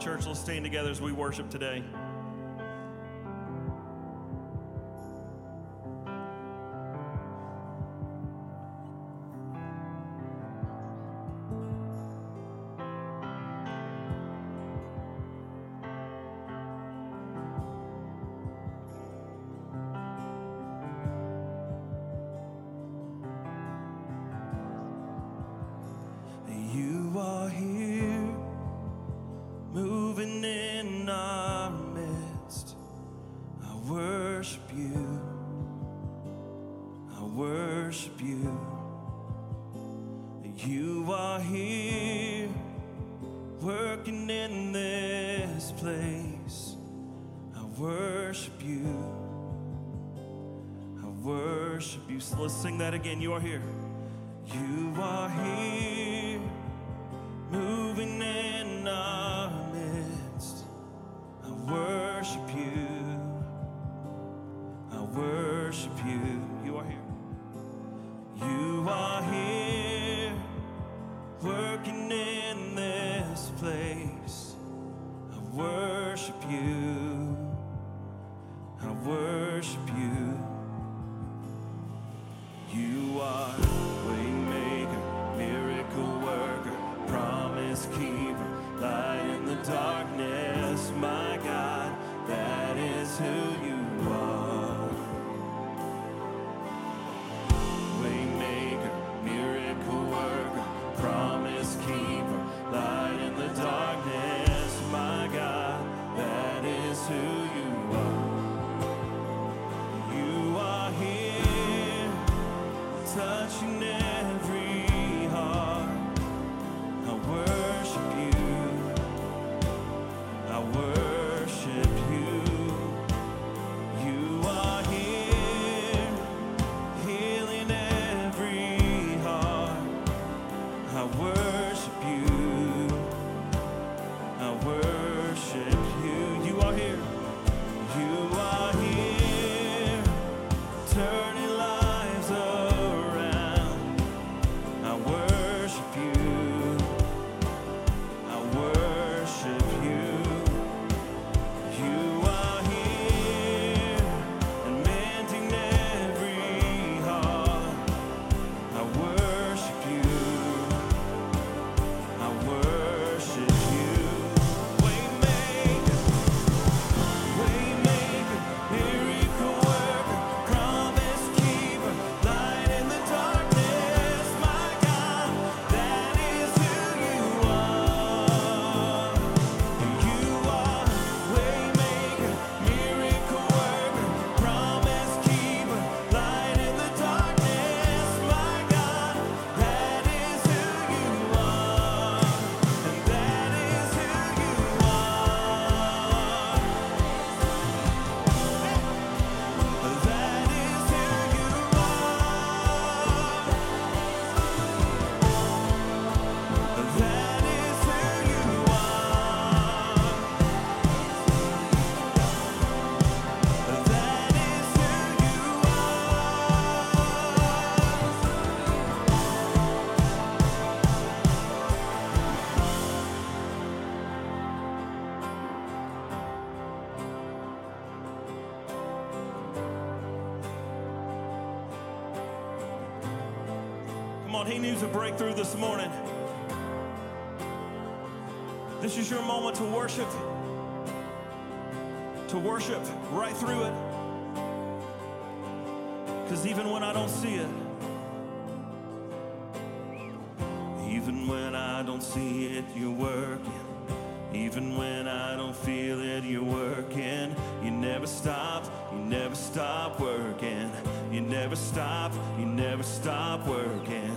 church. Let's stand together as we worship today. you are here. through this morning, this is your moment to worship, to worship right through it. Because even when I don't see it, even when I don't see it, you're working. Even when I don't feel it, you're working. You never stop, you never stop working. You never stop, you never stop working.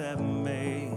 have made.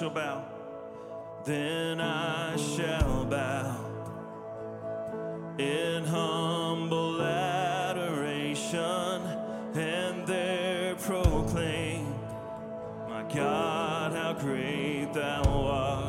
shall bow, then I shall bow in humble adoration and there proclaim, My God, how great thou art.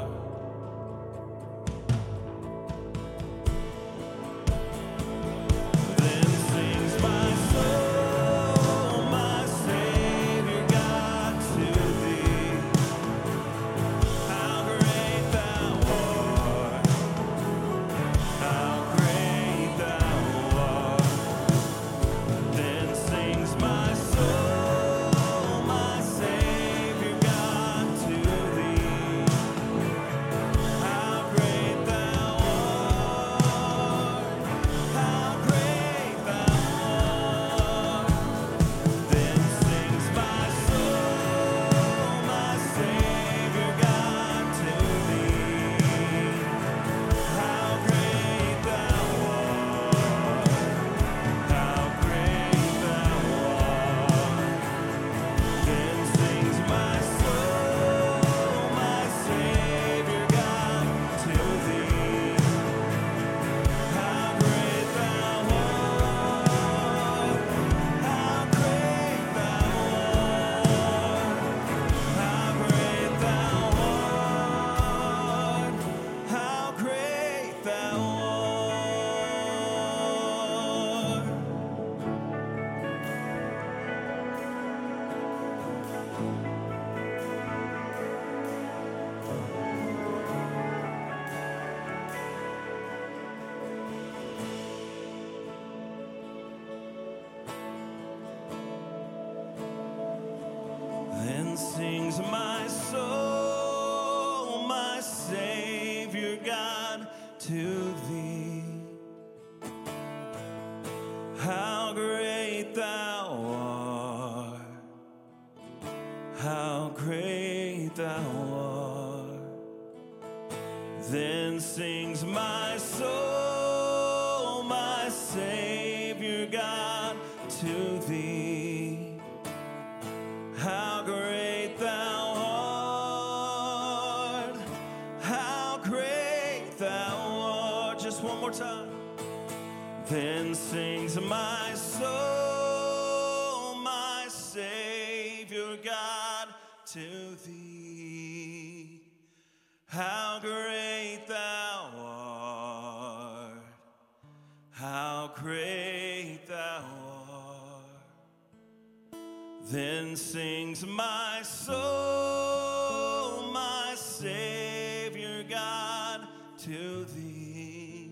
Savior God, to thee. How great thou art! How great thou art! Just one more time. Then sings my soul, my Savior God, to thee. How great thou great thou art! Then sings my soul, my Savior God, to thee.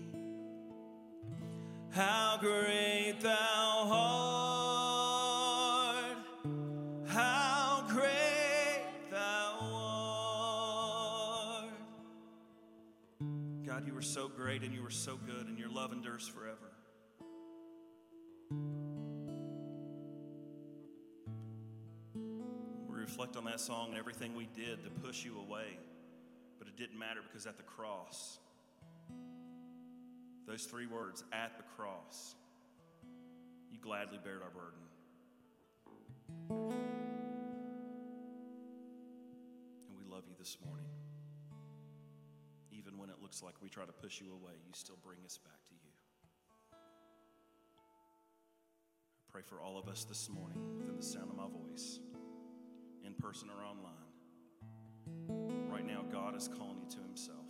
How great thou art! How great thou art! God, you are so great and you are so good, and your love endures forever. Reflect on that song and everything we did to push you away, but it didn't matter because at the cross, those three words, at the cross, you gladly bared our burden. And we love you this morning. Even when it looks like we try to push you away, you still bring us back to you. I pray for all of us this morning within the sound of my voice, in person or online. Right now, God is calling you to Himself.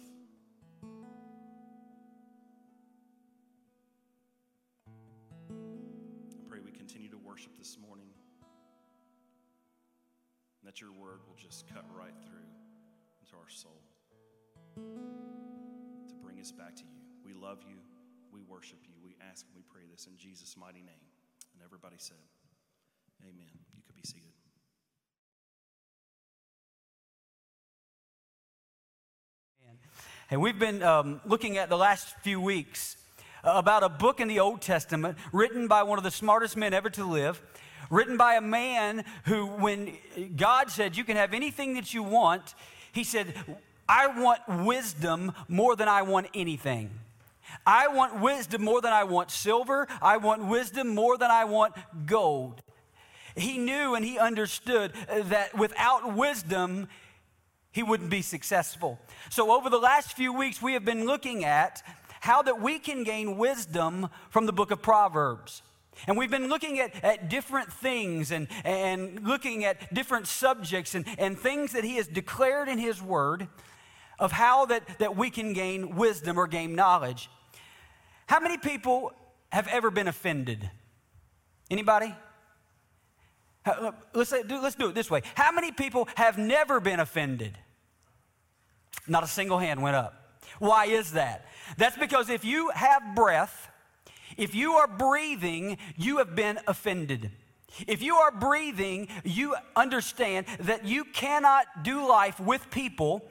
I pray we continue to worship this morning, and that your word will just cut right through into our soul to bring us back to you. We love you, we worship you, we ask and we pray this in Jesus' mighty name. And everybody said, Amen. You could be seated. And we've been um, looking at the last few weeks about a book in the Old Testament written by one of the smartest men ever to live, written by a man who, when God said, You can have anything that you want, he said, I want wisdom more than I want anything. I want wisdom more than I want silver. I want wisdom more than I want gold. He knew and he understood that without wisdom, he wouldn't be successful. So, over the last few weeks, we have been looking at how that we can gain wisdom from the book of Proverbs. And we've been looking at, at different things and, and looking at different subjects and, and things that he has declared in his word of how that, that we can gain wisdom or gain knowledge. How many people have ever been offended? Anybody? Uh, Let's, say, do, let's do it this way. How many people have never been offended? Not a single hand went up. Why is that? That's because if you have breath, if you are breathing, you have been offended. If you are breathing, you understand that you cannot do life with people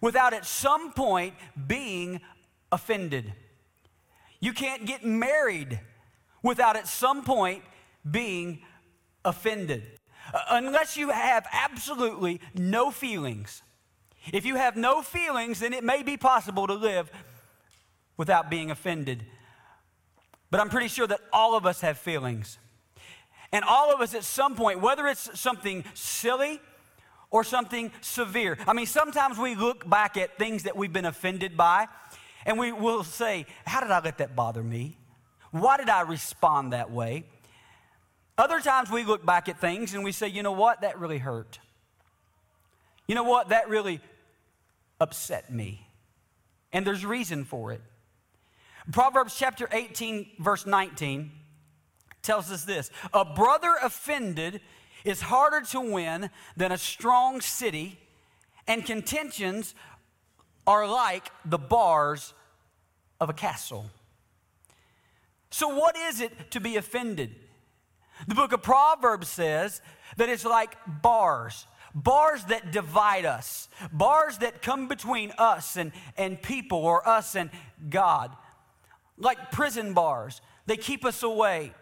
without at some point being offended. You can't get married without at some point being offended. Uh, unless you have absolutely no feelings. If you have no feelings, then it may be possible to live without being offended. But I'm pretty sure that all of us have feelings. And all of us at some point, whether it's something silly or something severe. I mean, sometimes we look back at things that we've been offended by and we will say, How did I let that bother me? Why did I respond that way? Other times we look back at things and we say, You know what? That really hurt. You know what? That really upset me. And there's reason for it. Proverbs chapter 18, verse 19 tells us this A brother offended is harder to win than a strong city, and contentions are like the bars of a castle. So, what is it to be offended? The book of Proverbs says that it's like bars, bars that divide us, bars that come between us and, and people or us and God, like prison bars. They keep us away.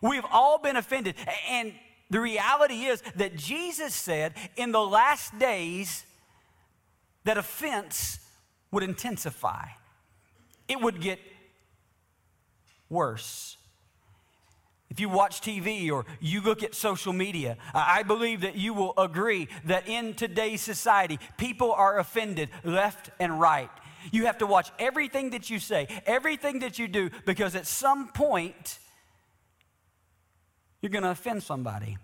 We've all been offended. And the reality is that Jesus said in the last days that offense would intensify, it would get worse. If you watch TV or you look at social media, I believe that you will agree that in today's society, people are offended left and right. You have to watch everything that you say, everything that you do, because at some point, you're going to offend somebody.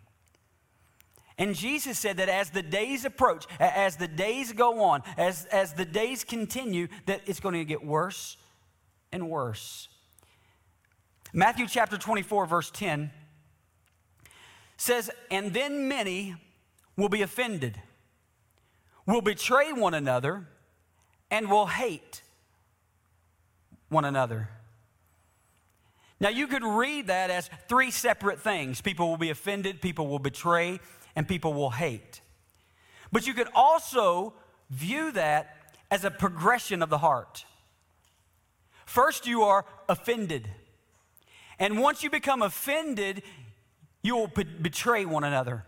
And Jesus said that as the days approach, as the days go on, as, as the days continue, that it's going to get worse and worse. Matthew chapter 24, verse 10 says, And then many will be offended, will betray one another, and will hate one another. Now, you could read that as three separate things people will be offended, people will betray, and people will hate. But you could also view that as a progression of the heart. First, you are offended. And once you become offended, you will be- betray one another.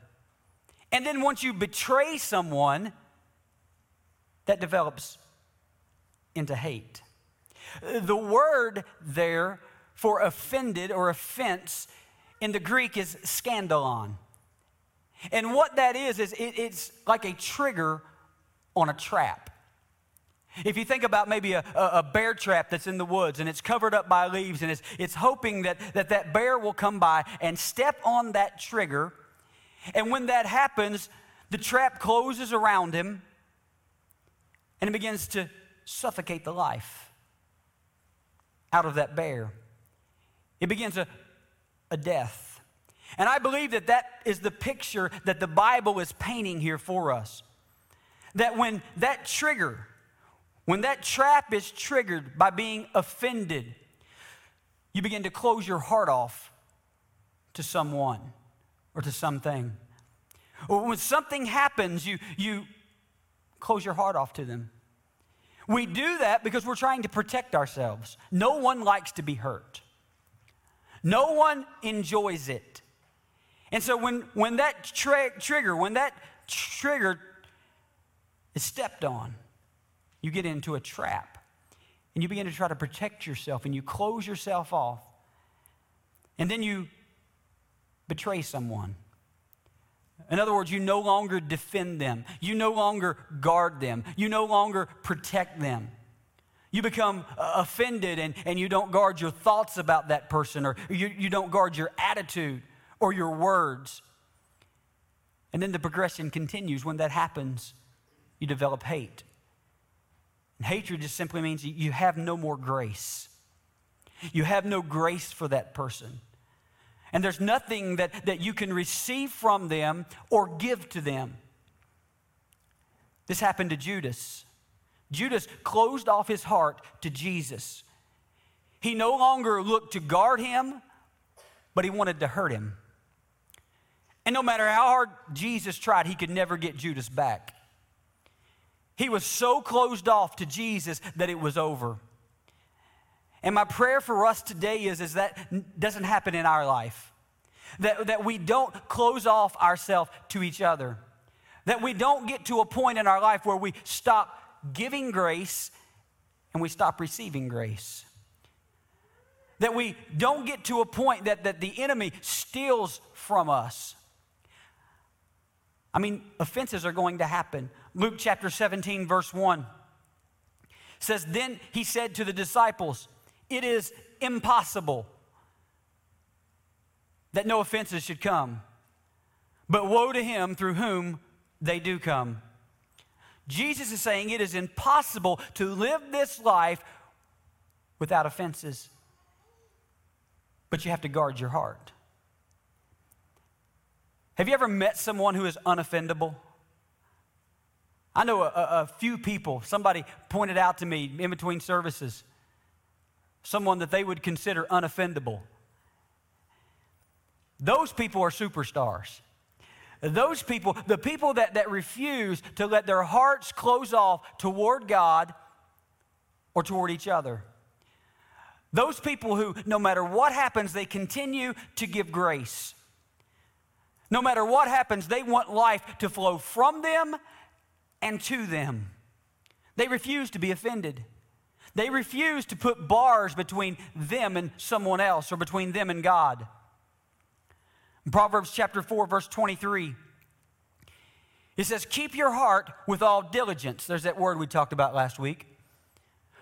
And then once you betray someone, that develops into hate. The word there for offended or offense in the Greek is scandalon. And what that is, is it, it's like a trigger on a trap. If you think about maybe a, a, bear trap that's in the woods and it's covered up by leaves and it's, it's hoping that, that that bear will come by and step on that trigger. And when that happens, the trap closes around him and it begins to suffocate the life out of that bear. It begins a, a death. And I believe that that is the picture that the Bible is painting here for us. That when that trigger, when that trap is triggered by being offended, you begin to close your heart off to someone or to something. Or when something happens, you, you close your heart off to them. We do that because we're trying to protect ourselves. No one likes to be hurt, no one enjoys it. And so when, when that tra- trigger, when that trigger is stepped on, you get into a trap and you begin to try to protect yourself and you close yourself off. And then you betray someone. In other words, you no longer defend them. You no longer guard them. You no longer protect them. You become uh, offended and, and you don't guard your thoughts about that person or you, you don't guard your attitude or your words. And then the progression continues. When that happens, you develop hate. And hatred just simply means you have no more grace. You have no grace for that person. And there's nothing that, that you can receive from them or give to them. This happened to Judas. Judas closed off his heart to Jesus. He no longer looked to guard him, but he wanted to hurt him. And no matter how hard Jesus tried, he could never get Judas back. He was so closed off to Jesus that it was over. And my prayer for us today is, is that doesn't happen in our life. That, that we don't close off ourselves to each other. That we don't get to a point in our life where we stop giving grace and we stop receiving grace. That we don't get to a point that, that the enemy steals from us. I mean, offenses are going to happen. Luke chapter 17, verse 1 says, Then he said to the disciples, It is impossible that no offenses should come, but woe to him through whom they do come. Jesus is saying it is impossible to live this life without offenses, but you have to guard your heart. Have you ever met someone who is unoffendable? I know a, a, few people, somebody pointed out to me in between services, someone that they would consider unoffendable. Those people are superstars. Those people, the people that, that refuse to let their hearts close off toward God or toward each other. Those people who, no matter what happens, they continue to give grace. No matter what happens, they want life to flow from them and to them. They refuse to be offended. They refuse to put bars between them and someone else or between them and God. In Proverbs chapter 4, verse 23, it says, Keep your heart with all diligence. There's that word we talked about last week.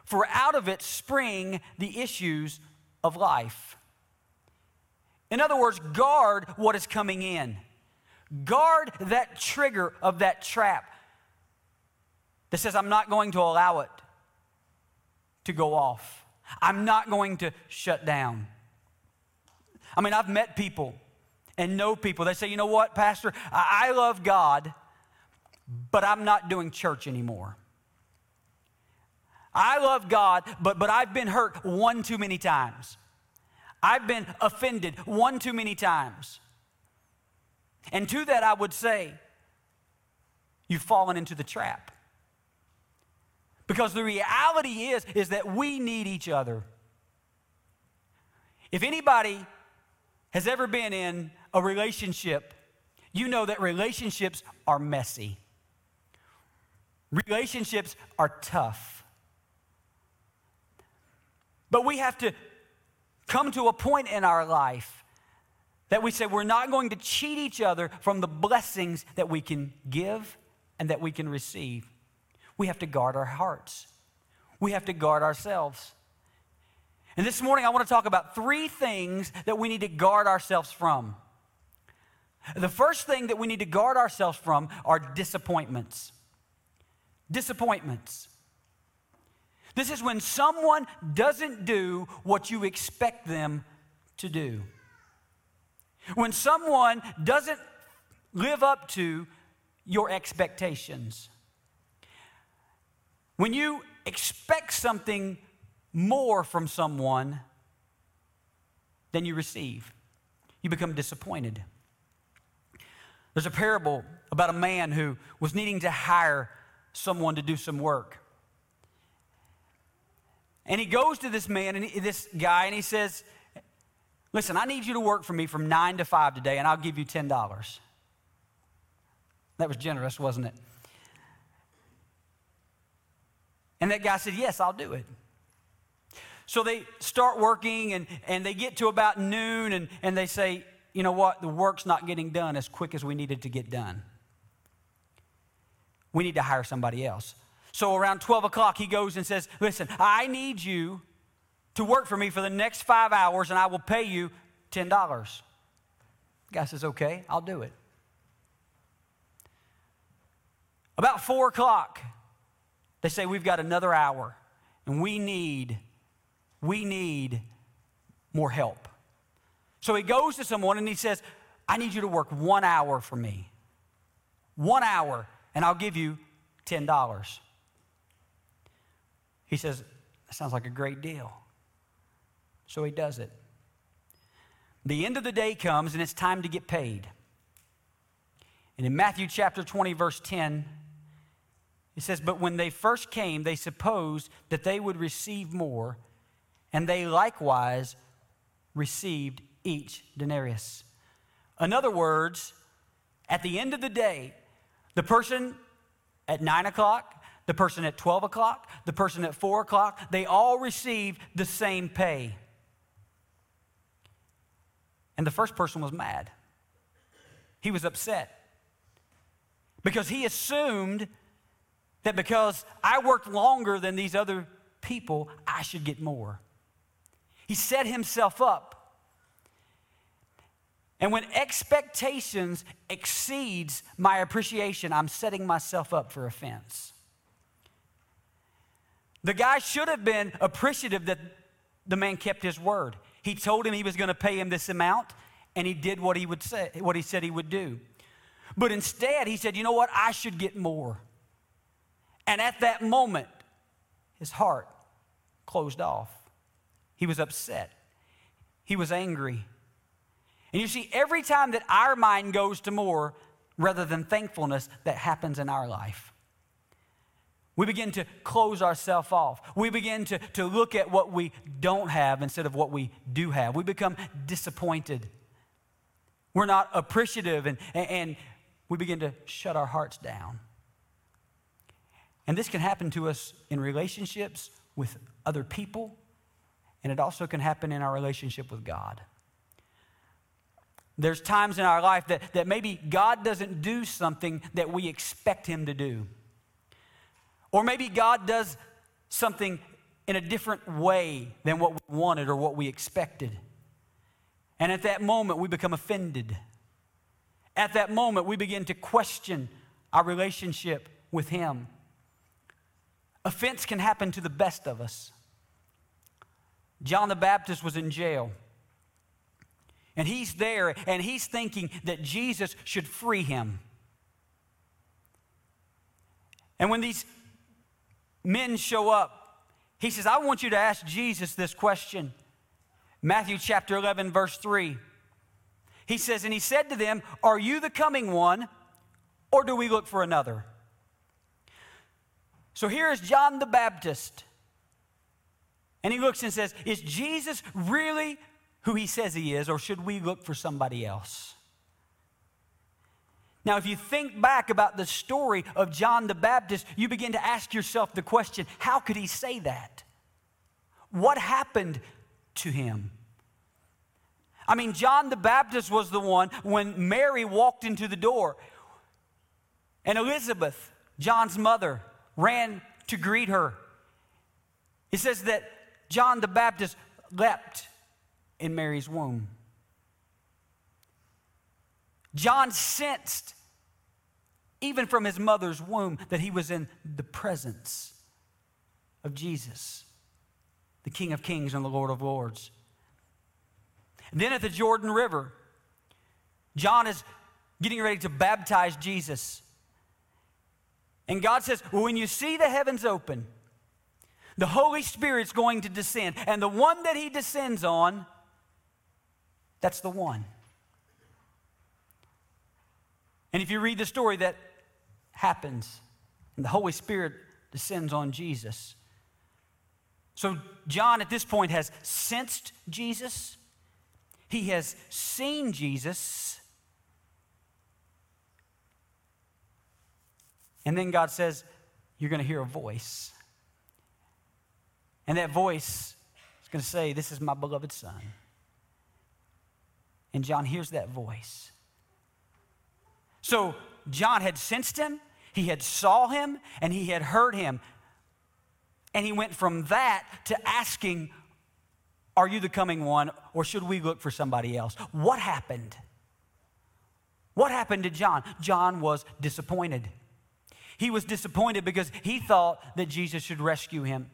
For out of it spring the issues of life. In other words, guard what is coming in. Guard that trigger of that trap that says, I'm not going to allow it to go off. I'm not going to shut down. I mean, I've met people and know people. They say, you know what, Pastor, I, love God, but I'm not doing church anymore. I love God, but, but I've been hurt one too many times. I've been offended one too many times. And to that, I would say, you've fallen into the trap. Because the reality is, is that we need each other. If anybody has ever been in a relationship, you know that relationships are messy. Relationships are tough. But we have to come to a point in our life that we say we're not going to cheat each other from the blessings that we can give and that we can receive. We have to guard our hearts, we have to guard ourselves. And this morning, I want to talk about three things that we need to guard ourselves from. The first thing that we need to guard ourselves from are disappointments. Disappointments. This is when someone doesn't do what you expect them to do. When someone doesn't live up to your expectations. When you expect something more from someone than you receive. You become disappointed. There's a parable about a man who was needing to hire someone to do some work. And he goes to this man and he, this guy and he says, Listen, I need you to work for me from nine to five today, and I'll give you $10. That was generous, wasn't it? And that guy said, Yes, I'll do it. So they start working and, and they get to about noon and, and they say, you know what, the work's not getting done as quick as we needed to get done. We need to hire somebody else. So around 12 o'clock, he goes and says, Listen, I need you to work for me for the next five hours and I will pay you $10. The guy says, Okay, I'll do it. About four o'clock, they say, We've got another hour and we need we need more help. So he goes to someone and he says, I need you to work one hour for me. One hour, and I'll give you $10. He says, That sounds like a great deal. So he does it. The end of the day comes and it's time to get paid. And in Matthew chapter 20, verse 10, it says, But when they first came, they supposed that they would receive more and they likewise received each denarius. In other words, at the end of the day, the person at 9 o'clock, the person at 12 o'clock, the person at 4 o'clock, they all received the same pay. And the first person was mad. He was upset because he assumed that because I worked longer than these other people, I should get more. He set himself up. And when expectations exceeds my appreciation, I'm setting myself up for offense. The guy should have been appreciative that the man kept his word. He told him he was going to pay him this amount, and he did what he would say, what he said he would do. But instead, he said, "You know what? I should get more." And at that moment, his heart closed off. He was upset. He was angry. And you see, every time that our mind goes to more rather than thankfulness, that happens in our life. We begin to close ourselves off. We begin to, to look at what we don't have instead of what we do have. We become disappointed. We're not appreciative, and, and we begin to shut our hearts down. And this can happen to us in relationships with other people and it also can happen in our relationship with God. there's times in our life that, that maybe God doesn't do something that we expect Him to do. Or maybe God does something in a different way than what we wanted or what we expected. And at that moment, we become offended. At that moment, we begin to question our relationship with Him. Offense can happen to the best of us. John the Baptist was in jail. And he's there and he's thinking that Jesus should free him. And when these men show up, he says, I want you to ask Jesus this question. Matthew chapter 11, verse 3. He says, And he said to them, Are you the coming one, or do we look for another? So here is John the Baptist. And he looks and says, Is Jesus really who he says he is, or should we look for somebody else? Now, if you think back about the story of John the Baptist, you begin to ask yourself the question how could he say that? What happened to him? I mean, John the Baptist was the one when Mary walked into the door, and Elizabeth, John's mother, ran to greet her. It says that John the Baptist leapt in Mary's womb. John sensed, even from his mother's womb, that he was in the presence of Jesus, the King of Kings and the Lord of Lords. And then at the Jordan River, John is getting ready to baptize Jesus. And God says, when you see the heavens open, the Holy Spirit's going to descend. And the one that He descends on, that's the one. And if you read the story, that happens. And the Holy Spirit descends on Jesus. So, John at this point has sensed Jesus, he has seen Jesus. And then God says, You're going to hear a voice. And that voice is going to say, This is my beloved Son. And John hears that voice. So John had sensed him, he had saw him, and he had heard him. And he went from that to asking, Are you the coming one, or should we look for somebody else? What happened? What happened to John? John was disappointed. He was disappointed because he thought that Jesus should rescue him.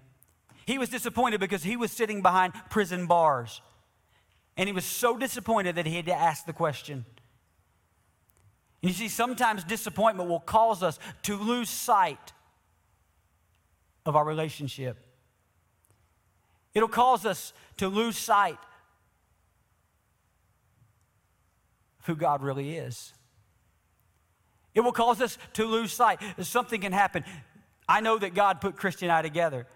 He was disappointed because he was sitting behind prison bars. And he was so disappointed that he had to ask the question. And you see, sometimes disappointment will cause us to lose sight of our relationship. It'll cause us to lose sight of who God really is. It will cause us to lose sight. Something can happen. I know that God put Christy and I together.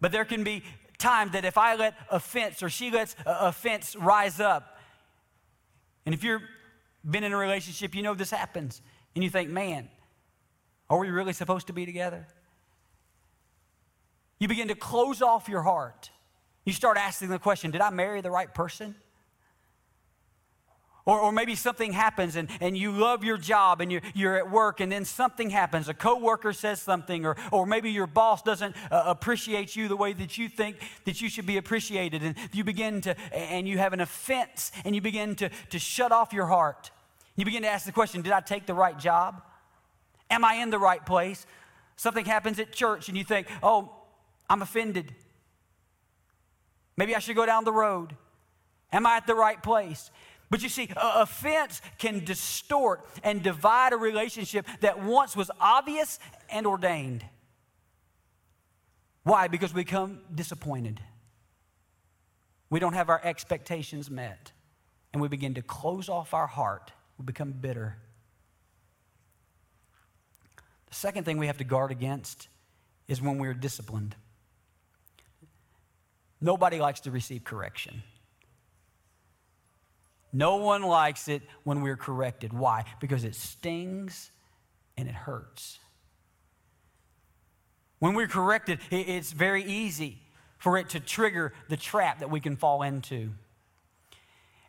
But there can be times that if I let offense or she lets offense rise up, and if you've been in a relationship, you know this happens, and you think, man, are we really supposed to be together? You begin to close off your heart. You start asking the question Did I marry the right person? Or, or maybe something happens and, and you love your job and you're, you're at work and then something happens. A coworker says something, or, or maybe your boss doesn't uh, appreciate you the way that you think that you should be appreciated. And you begin to, and you have an offense and you begin to, to shut off your heart. You begin to ask the question Did I take the right job? Am I in the right place? Something happens at church and you think, Oh, I'm offended. Maybe I should go down the road. Am I at the right place? But you see, offense can distort and divide a relationship that once was obvious and ordained. Why? Because we become disappointed. We don't have our expectations met, and we begin to close off our heart. We become bitter. The second thing we have to guard against is when we're disciplined. Nobody likes to receive correction. No one likes it when we're corrected. Why? Because it stings and it hurts. When we're corrected, it's very easy for it to trigger the trap that we can fall into.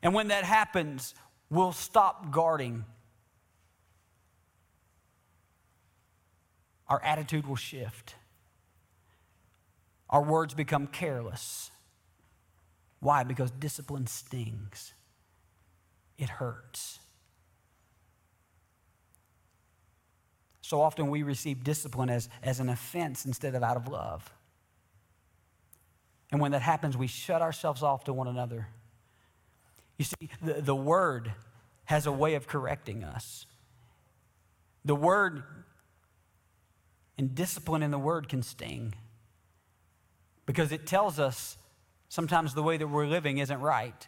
And when that happens, we'll stop guarding. Our attitude will shift. Our words become careless. Why? Because discipline stings, it hurts. So often we receive discipline as, as an offense instead of out of love. And when that happens, we shut ourselves off to one another. You see, the, the word has a way of correcting us. The word and discipline in the word can sting because it tells us sometimes the way that we're living isn't right.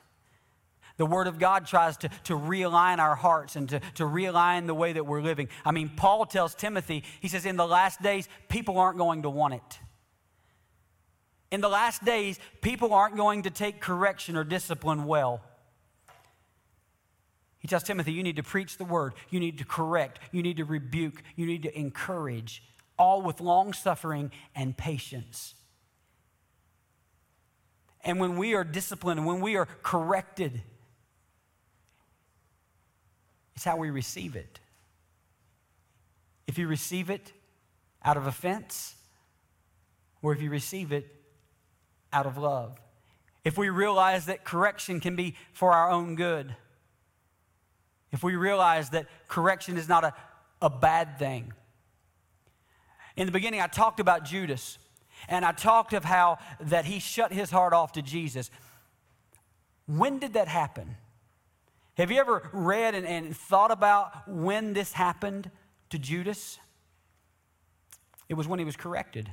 The Word of God tries to, to realign our hearts and to, to realign the way that we're living. I mean, Paul tells Timothy, he says, in the last days, people aren't going to want it. In the last days, people aren't going to take correction or discipline well. He tells Timothy, you need to preach the word, you need to correct, you need to rebuke, you need to encourage, all with long suffering and patience. And when we are disciplined, when we are corrected, it's how we receive it. If you receive it out of offense, or if you receive it out of love. If we realize that correction can be for our own good, if we realize that correction is not a, a bad thing. In the beginning, I talked about Judas, and I talked of how that he shut his heart off to Jesus. When did that happen? Have you ever read and, and thought about when this happened to Judas? It was when he was corrected.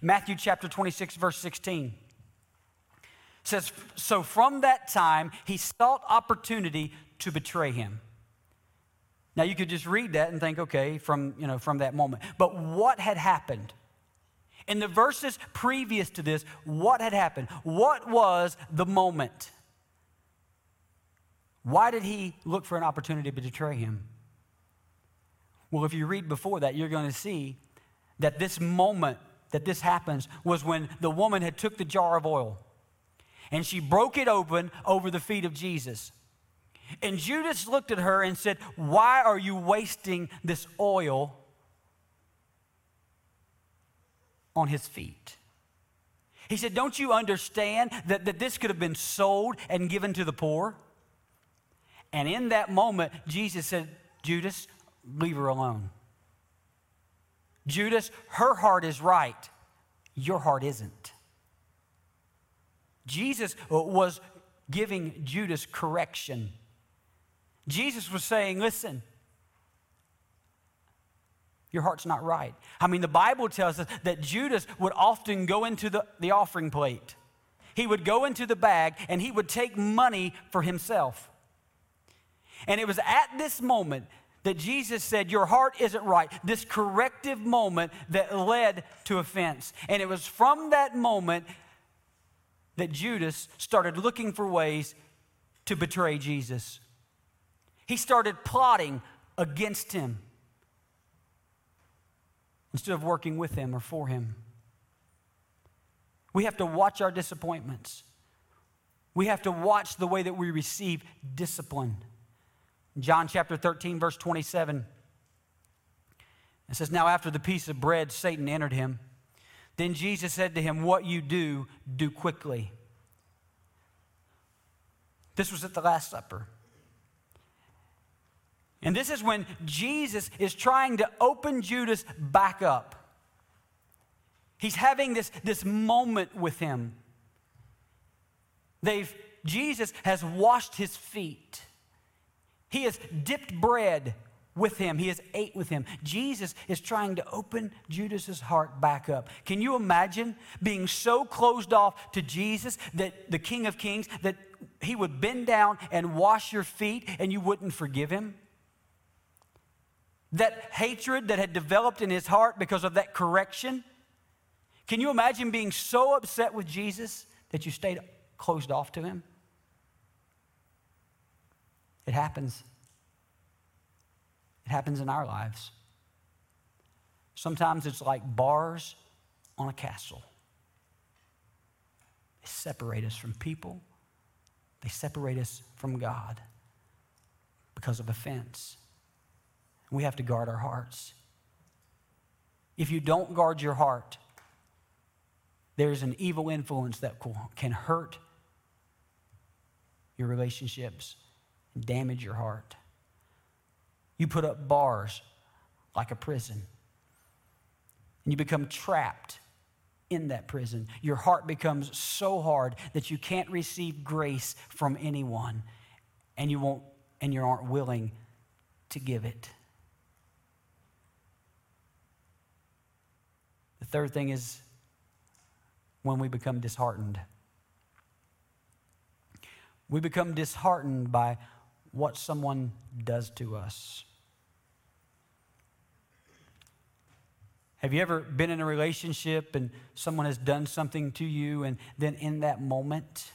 Matthew chapter 26, verse 16 says, So from that time he sought opportunity to betray him. Now you could just read that and think, okay, from you know, from that moment. But what had happened? In the verses previous to this, what had happened? What was the moment? Why did he look for an opportunity to betray him? Well, if you read before that, you're going to see that this moment that this happens was when the woman had took the jar of oil and she broke it open over the feet of Jesus. And Judas looked at her and said, Why are you wasting this oil on his feet? He said, Don't you understand that, that this could have been sold and given to the poor? And in that moment, Jesus said, Judas, leave her alone. Judas, her heart is right, your heart isn't. Jesus was giving Judas correction. Jesus was saying, Listen, your heart's not right. I mean, the Bible tells us that Judas would often go into the, the offering plate. He would go into the bag and he would take money for himself. And it was at this moment that Jesus said, Your heart isn't right. This corrective moment that led to offense. And it was from that moment that Judas started looking for ways to betray Jesus. He started plotting against him instead of working with him or for him. We have to watch our disappointments. We have to watch the way that we receive discipline. John chapter 13, verse 27. It says, Now after the piece of bread, Satan entered him. Then Jesus said to him, What you do, do quickly. This was at the Last Supper. And this is when Jesus is trying to open Judas back up. He's having this, this moment with him. They've, Jesus has washed his feet. He has dipped bread with him. He has ate with him. Jesus is trying to open Judas's heart back up. Can you imagine being so closed off to Jesus that the King of Kings that he would bend down and wash your feet and you wouldn't forgive him? That hatred that had developed in his heart because of that correction? Can you imagine being so upset with Jesus that you stayed closed off to him? It happens. It happens in our lives. Sometimes it's like bars on a castle. They separate us from people, they separate us from God. because of offense. We have to guard our hearts. If you don't guard your heart, there's an evil influence that can hurt your relationships damage your heart. You put up bars like a prison, and you become trapped in that prison. Your heart becomes so hard that you can't receive grace from anyone, and you won't and you aren't willing to give it. The third thing is when we become disheartened. We become disheartened by what someone does to us. Have you ever been in a relationship and someone has done something to you, and then in that moment,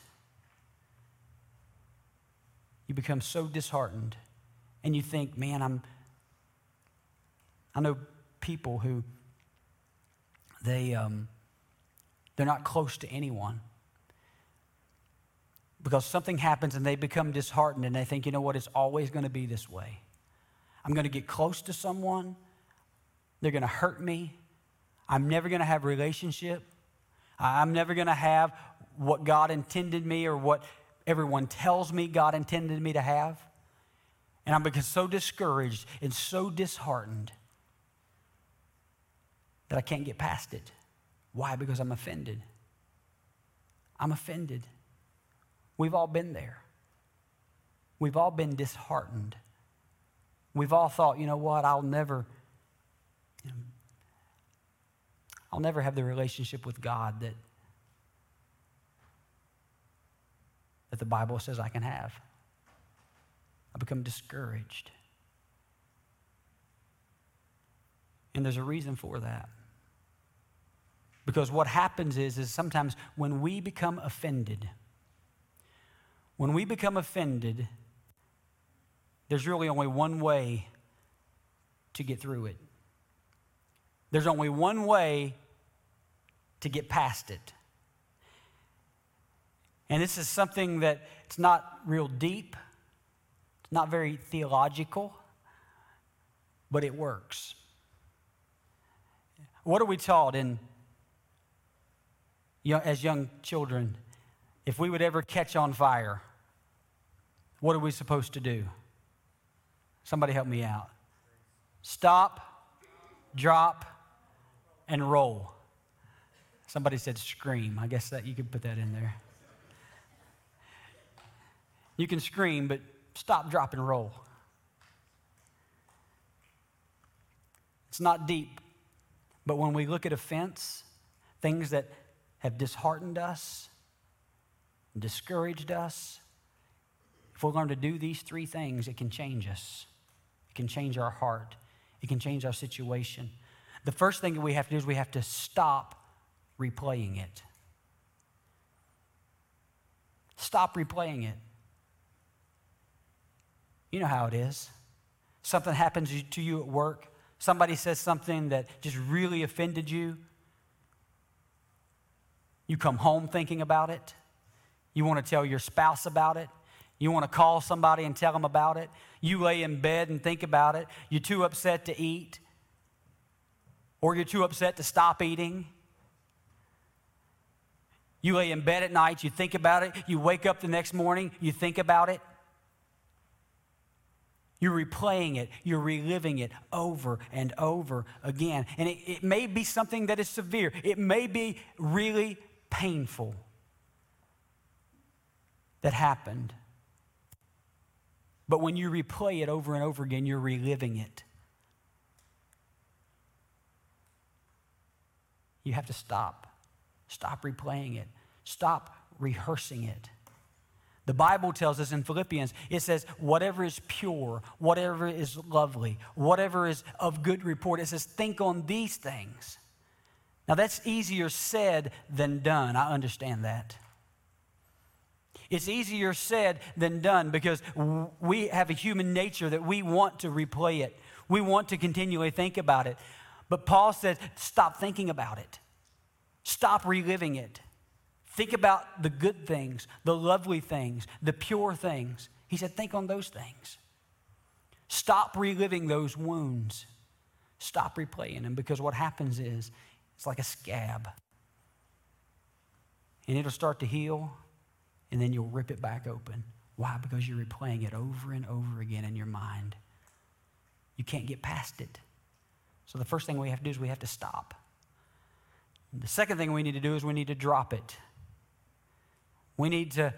you become so disheartened and you think, man, I'm. I know people who they, um, they're not close to anyone because something happens and they become disheartened and they think, you know what, it's always going to be this way. I'm going to get close to someone, they're going to hurt me. I'm never going to have a relationship. I'm never going to have what God intended me or what everyone tells me God intended me to have. And I'm become so discouraged and so disheartened that I can't get past it. Why? Because I'm offended. I'm offended. We've all been there. We've all been disheartened. We've all thought, you know what, I'll never, you know, I'll never have the relationship with God that that the Bible says I can have. I become discouraged. And there's a reason for that. Because what happens is, is sometimes when we become offended, when we become offended, there's really only one way to get through it. There's only one way to get past it. And this is something that it's not real deep, it's not very theological, but it works. What are we taught in as young children? If we would ever catch on fire, what are we supposed to do? Somebody help me out. Stop, drop, and roll. Somebody said scream. I guess that you could put that in there. You can scream, but stop, drop, and roll. It's not deep, but when we look at offense, things that have disheartened us, discouraged us, if we learn to do these three things, it can change us. It can change our heart. It can change our situation. The first thing that we have to do is we have to stop replaying it. Stop replaying it. You know how it is. Something happens to you at work, somebody says something that just really offended you. You come home thinking about it. You want to tell your spouse about it. You want to call somebody and tell them about it. You lay in bed and think about it. You're too upset to eat, or you're too upset to stop eating. You lay in bed at night, you think about it. You wake up the next morning, you think about it. You're replaying it, you're reliving it over and over again. And it, it may be something that is severe, it may be really painful that happened. But when you replay it over and over again, you're reliving it. You have to stop. Stop replaying it. Stop rehearsing it. The Bible tells us in Philippians, it says, whatever is pure, whatever is lovely, whatever is of good report, it says, think on these things. Now, that's easier said than done. I understand that. It's easier said than done because we have a human nature that we want to replay it. We want to continually think about it. But Paul says, stop thinking about it, stop reliving it. Think about the good things, the lovely things, the pure things. He said, think on those things. Stop reliving those wounds. Stop replaying them because what happens is it's like a scab. And it'll start to heal, and then you'll rip it back open. Why? Because you're replaying it over and over again in your mind. You can't get past it. So the first thing we have to do is we have to stop. The second thing we need to do is we need to drop it. We need to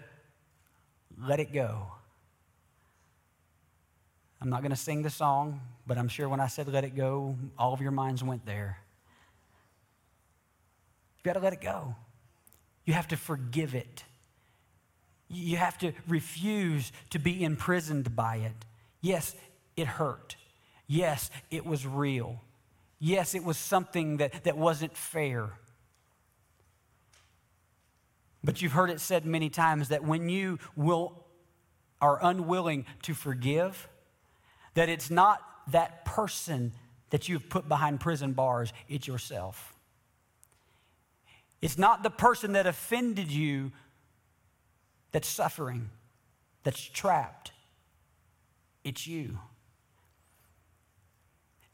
let it go. I'm not going to sing the song, but I'm sure when I said let it go, all of your minds went there. You've got to let it go. You have to forgive it. You have to refuse to be imprisoned by it. Yes, it hurt. Yes, it was real. Yes, it was something that, that wasn't fair. But you've heard it said many times that when you will, are unwilling to forgive, that it's not that person that you've put behind prison bars, it's yourself. It's not the person that offended you that's suffering, that's trapped. It's you.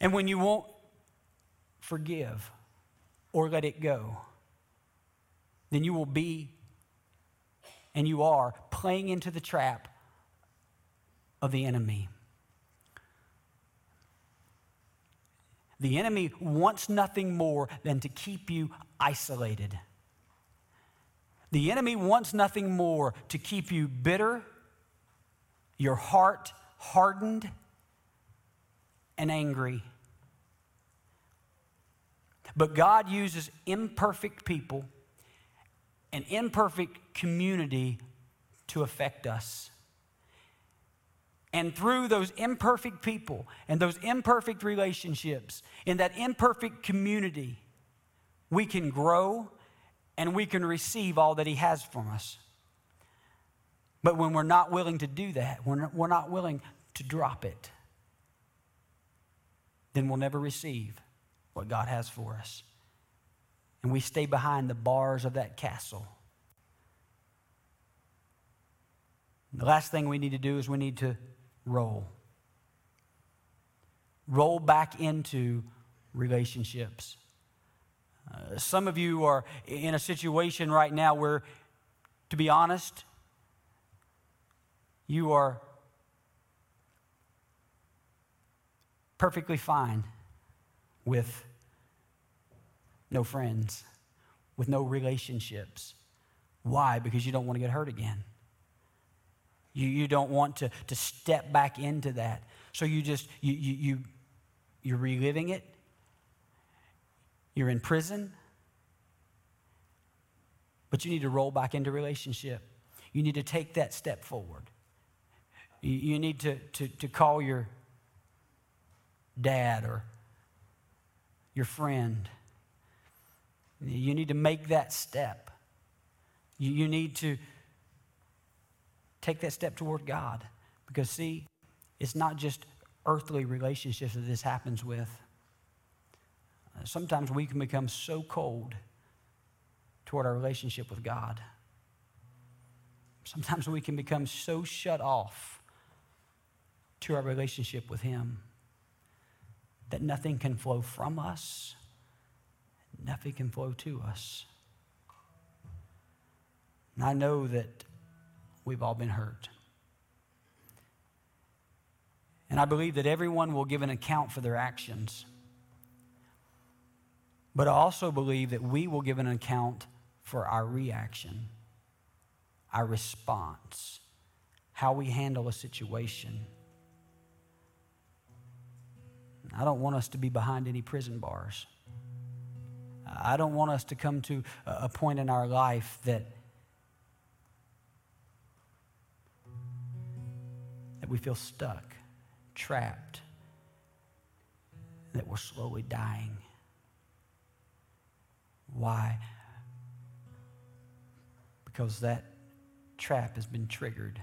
And when you won't forgive or let it go, then you will be and you are playing into the trap of the enemy. The enemy wants nothing more than to keep you isolated. The enemy wants nothing more to keep you bitter, your heart hardened, and angry. But God uses imperfect people an imperfect community to affect us. And through those imperfect people and those imperfect relationships, in that imperfect community, we can grow and we can receive all that He has from us. But when we're not willing to do that, we're we're not willing to drop it, then we'll never receive what God has for us and we stay behind the bars of that castle. The last thing we need to do is we need to roll. Roll back into relationships. Uh, some of you are in a situation right now where, to be honest, you are perfectly fine with no friends, with no relationships. Why? Because you don't want to get hurt again. You, you don't want to, to step back into that. So you just, you, you, you, you're reliving it. You're in prison. But you need to roll back into relationship. You need to take that step forward. You, need to, to, to call your dad or your friend you need to make that step. You, need to take that step toward God. Because, see, it's not just earthly relationships that this happens with. Uh, sometimes we can become so cold toward our relationship with God. Sometimes we can become so shut off to our relationship with Him that nothing can flow from us nothing can flow to us. And I know that we've all been hurt. And I believe that everyone will give an account for their actions. But I also believe that we will give an account for our reaction, our response, how we handle a situation. I don't want us to be behind any prison bars. I don't want us to come to a point in our life that that we feel stuck, trapped, that we're slowly dying. Why? Because that trap has been triggered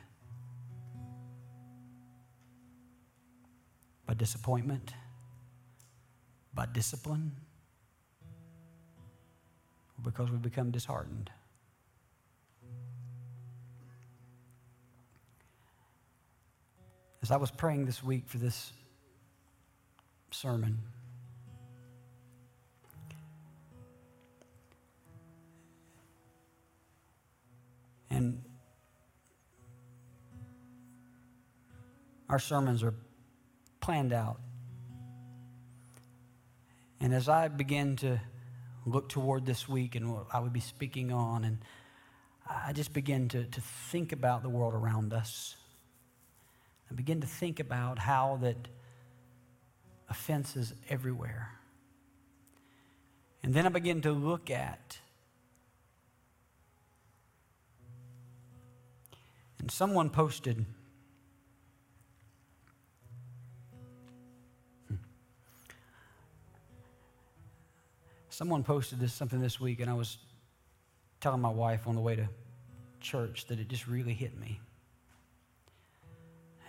by disappointment, by discipline because we become disheartened. As I was praying this week for this sermon, our sermons are planned out. And as I begin to look toward this week and what I would be speaking on, and I just begin to, to think about the world around us. I begin to think about how that offense is everywhere. And then I begin to look at, and someone posted, someone posted this something this week, and I was telling my wife on the way to church that it just really hit me.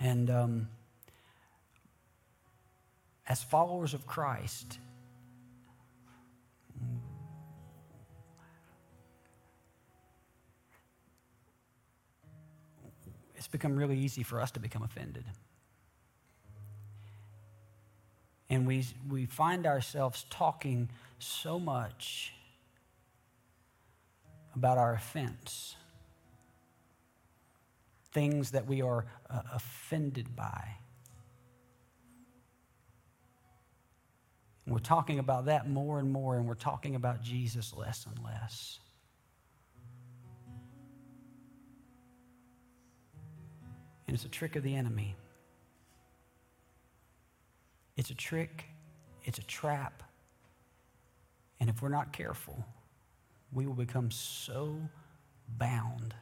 And um, as followers of Christ, it's become really easy for us to become offended. And we, we find ourselves talking so much about our offense, things that we are uh, offended by. We're talking about that more and more, and we're talking about Jesus less and less. And it's a trick of the enemy. It's a trick, it's a trap. And if we're not careful, we will become so bound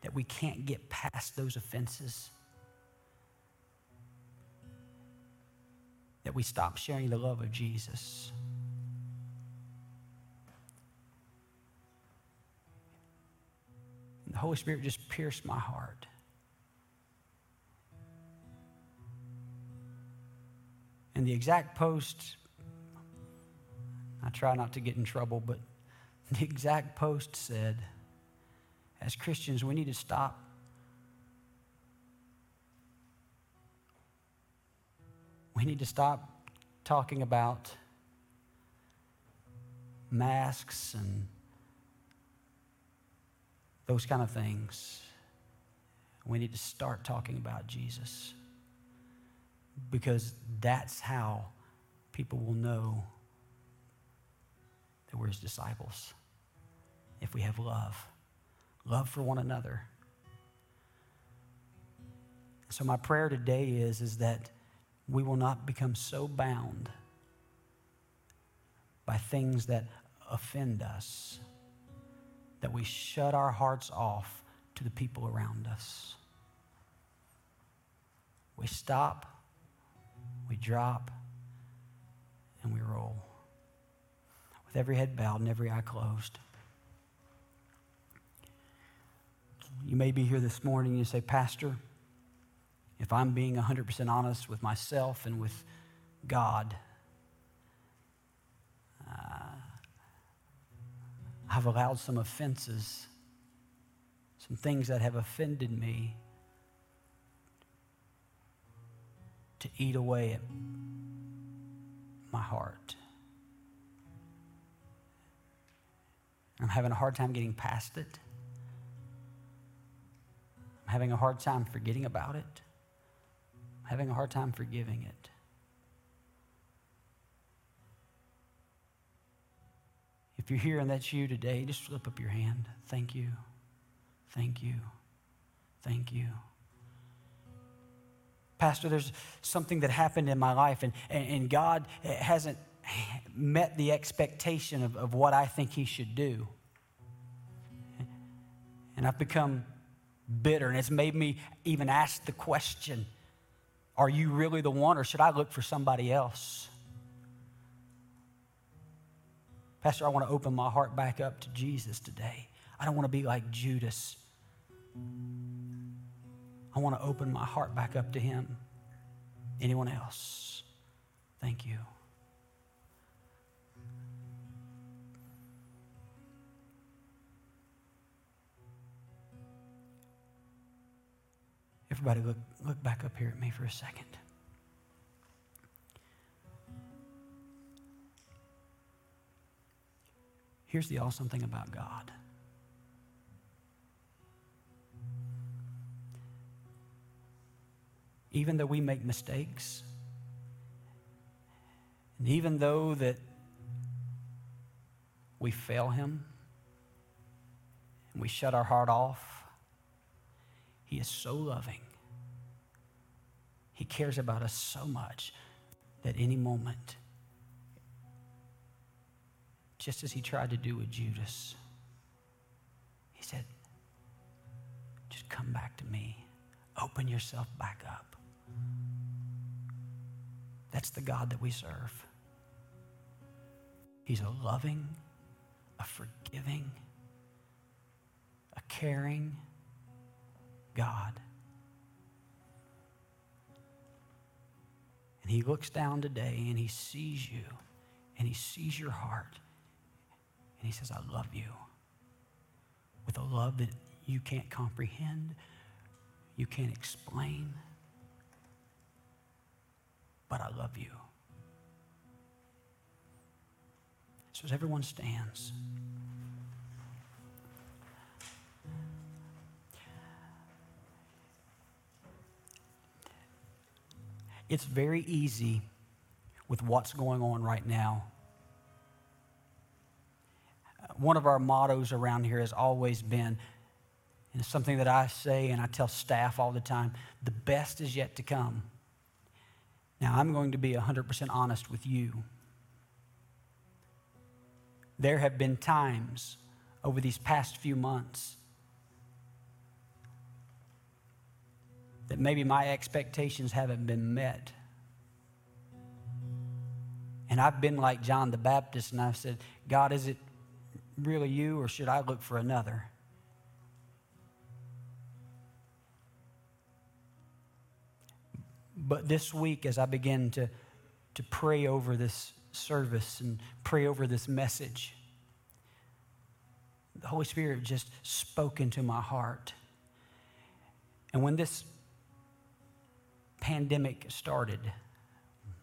that we can't get past those offenses. That we stop sharing the love of Jesus. And the Holy Spirit just pierced my heart. And the exact post, I try not to get in trouble, but the exact post said, as Christians, we need to stop we need to stop talking about masks and those kind of things. We need to start talking about Jesus because that's how people will know that we're his disciples if we have love, love for one another. So my prayer today is, is that we will not become so bound by things that offend us that we shut our hearts off to the people around us. We stop, we drop, and we roll. With every head bowed and every eye closed. You may be here this morning and you say, Pastor, if I'm being 100% honest with myself and with God, uh, I've allowed some offenses, some things that have offended me to eat away at my heart. I'm having a hard time getting past it I'm having a hard time forgetting about it, I'm having a hard time forgiving it. If you're here and that's you today, just slip up your hand. Thank you. Thank you. Thank you. Pastor, there's something that happened in my life, and, and God hasn't met the expectation of, of what I think He should do. And I've become bitter. And it's made me even ask the question Are you really the one, or should I look for somebody else? Pastor, I want to open my heart back up to Jesus today. I don't want to be like Judas. I want to open my heart back up to Him. Anyone else? Thank you. Everybody, look, look back up here at me for a second. Here's the awesome thing about God. Even though we make mistakes, and even though that we fail him and we shut our heart off, he is so loving. He cares about us so much that any moment, just as he tried to do with Judas, he said, just come back to me. Open yourself back up. That's the God that we serve. He's a loving, a forgiving, a caring God. And He looks down today and He sees you and He sees your heart and He says, I love you with a love that you can't comprehend, you can't explain, but I love you. So as everyone stands, it's very easy with what's going on right now. Uh, one of our mottos around here has always been, and it's something that I say and I tell staff all the time the best is yet to come. Now, I'm going to be 100% honest with you there have been times over these past few months that maybe my expectations haven't been met. And I've been like John the Baptist and I've said, God, is it really you or should I look for another? But this week, as I begin to, to pray over this service and pray over this message, the Holy Spirit just spoke into my heart. And when this pandemic started,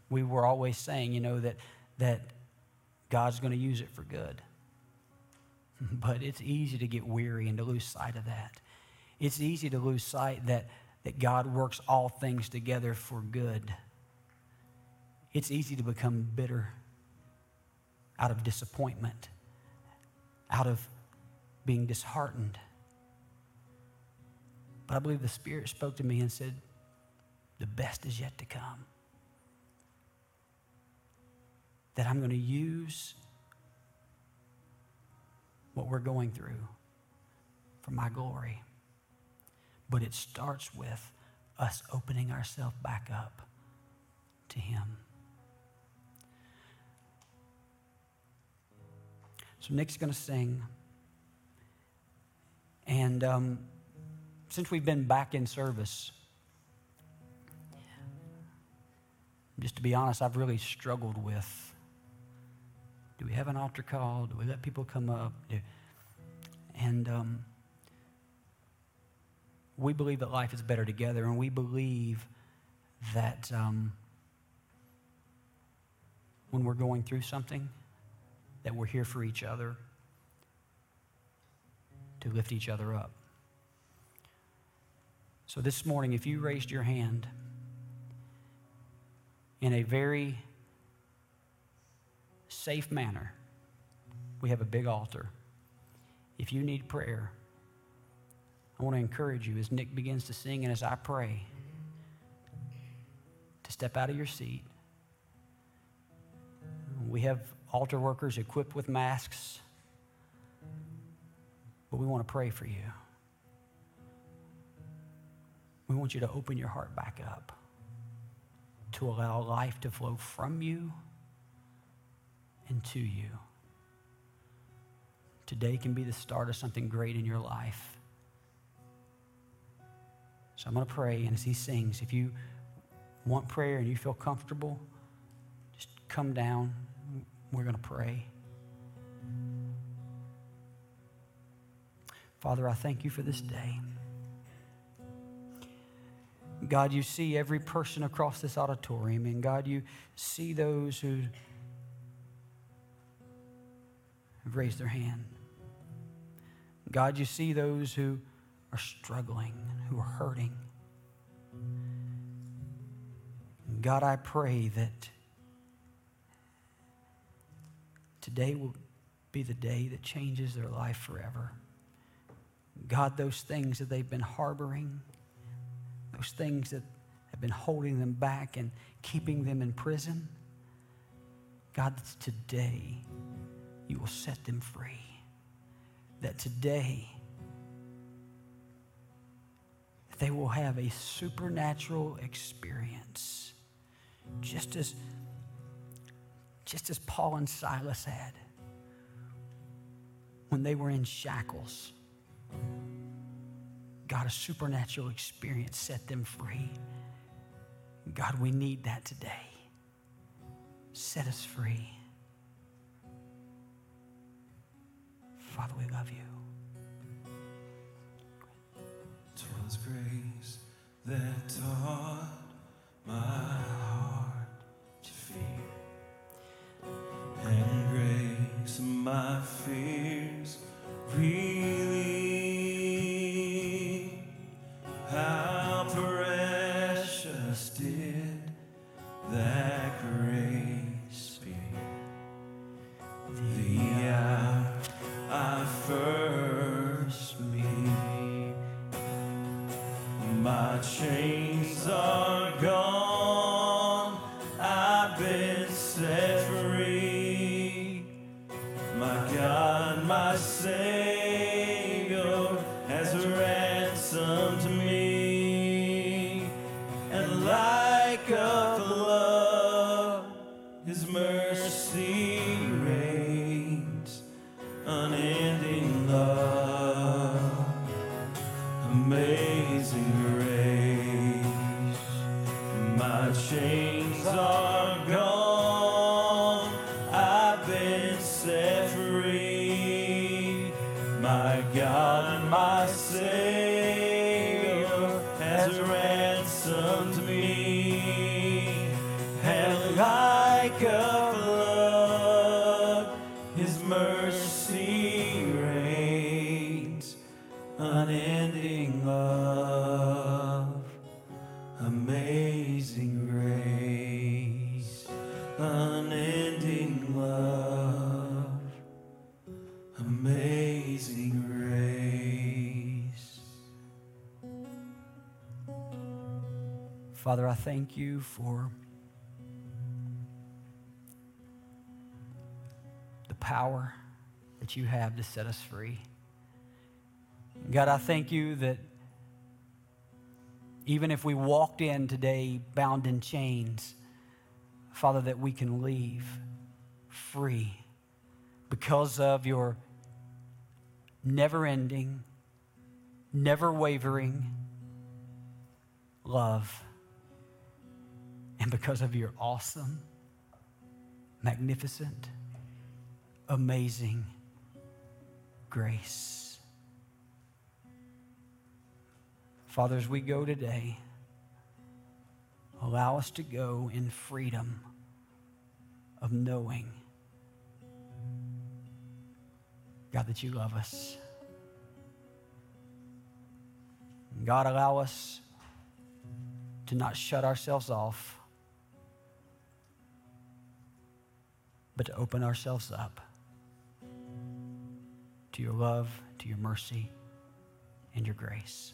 we were always saying, you know, that, that God's going to use it for good. But it's easy to get weary and to lose sight of that. It's easy to lose sight that, that God works all things together for good. It's easy to become bitter out of disappointment, out of being disheartened. But I believe the Spirit spoke to me and said, The best is yet to come. That I'm going to use what we're going through for my glory. But it starts with us opening ourselves back up to Him. So Nick's going to sing. And um, since we've been back in service, just to be honest, I've really struggled with do we have an altar call? Do we let people come up? Do, and um, we believe that life is better together, and we believe that um, when we're going through something, that we're here for each other, to lift each other up. So this morning, if you raised your hand in a very safe manner, we have a big altar. If you need prayer, I want to encourage you as Nick begins to sing and as I pray to step out of your seat. We have altar workers equipped with masks, but we want to pray for you. We want you to open your heart back up to allow life to flow from you and to you. Today can be the start of something great in your life. So I'm going to pray, and as he sings, if you want prayer and you feel comfortable, just come down. We're going to pray. Father, I thank you for this day. God, you see every person across this auditorium, and God, you see those who have raised their hand. God, you see those who are struggling, who are hurting. God, I pray that today will be the day that changes their life forever. God, those things that they've been harboring, those things that have been holding them back and keeping them in prison, God, that today you will set them free. That today they will have a supernatural experience, just as, just as Paul and Silas had when they were in shackles. God, a supernatural experience set them free. God, we need that today. Set us free. Father, we love you. Twas grace that taught my heart to fear, and grace my fears relieved. Unending love, amazing grace, unending love, amazing grace. Father, I thank you for the power that you have to set us free. God, I thank you that even if we walked in today bound in chains, Father, that we can leave free because of your never ending, never wavering love, and because of your awesome, magnificent, amazing grace. Father, as we go today, allow us to go in freedom of knowing, God, that you love us. God, allow us to not shut ourselves off, but to open ourselves up to your love, to your mercy, and your grace.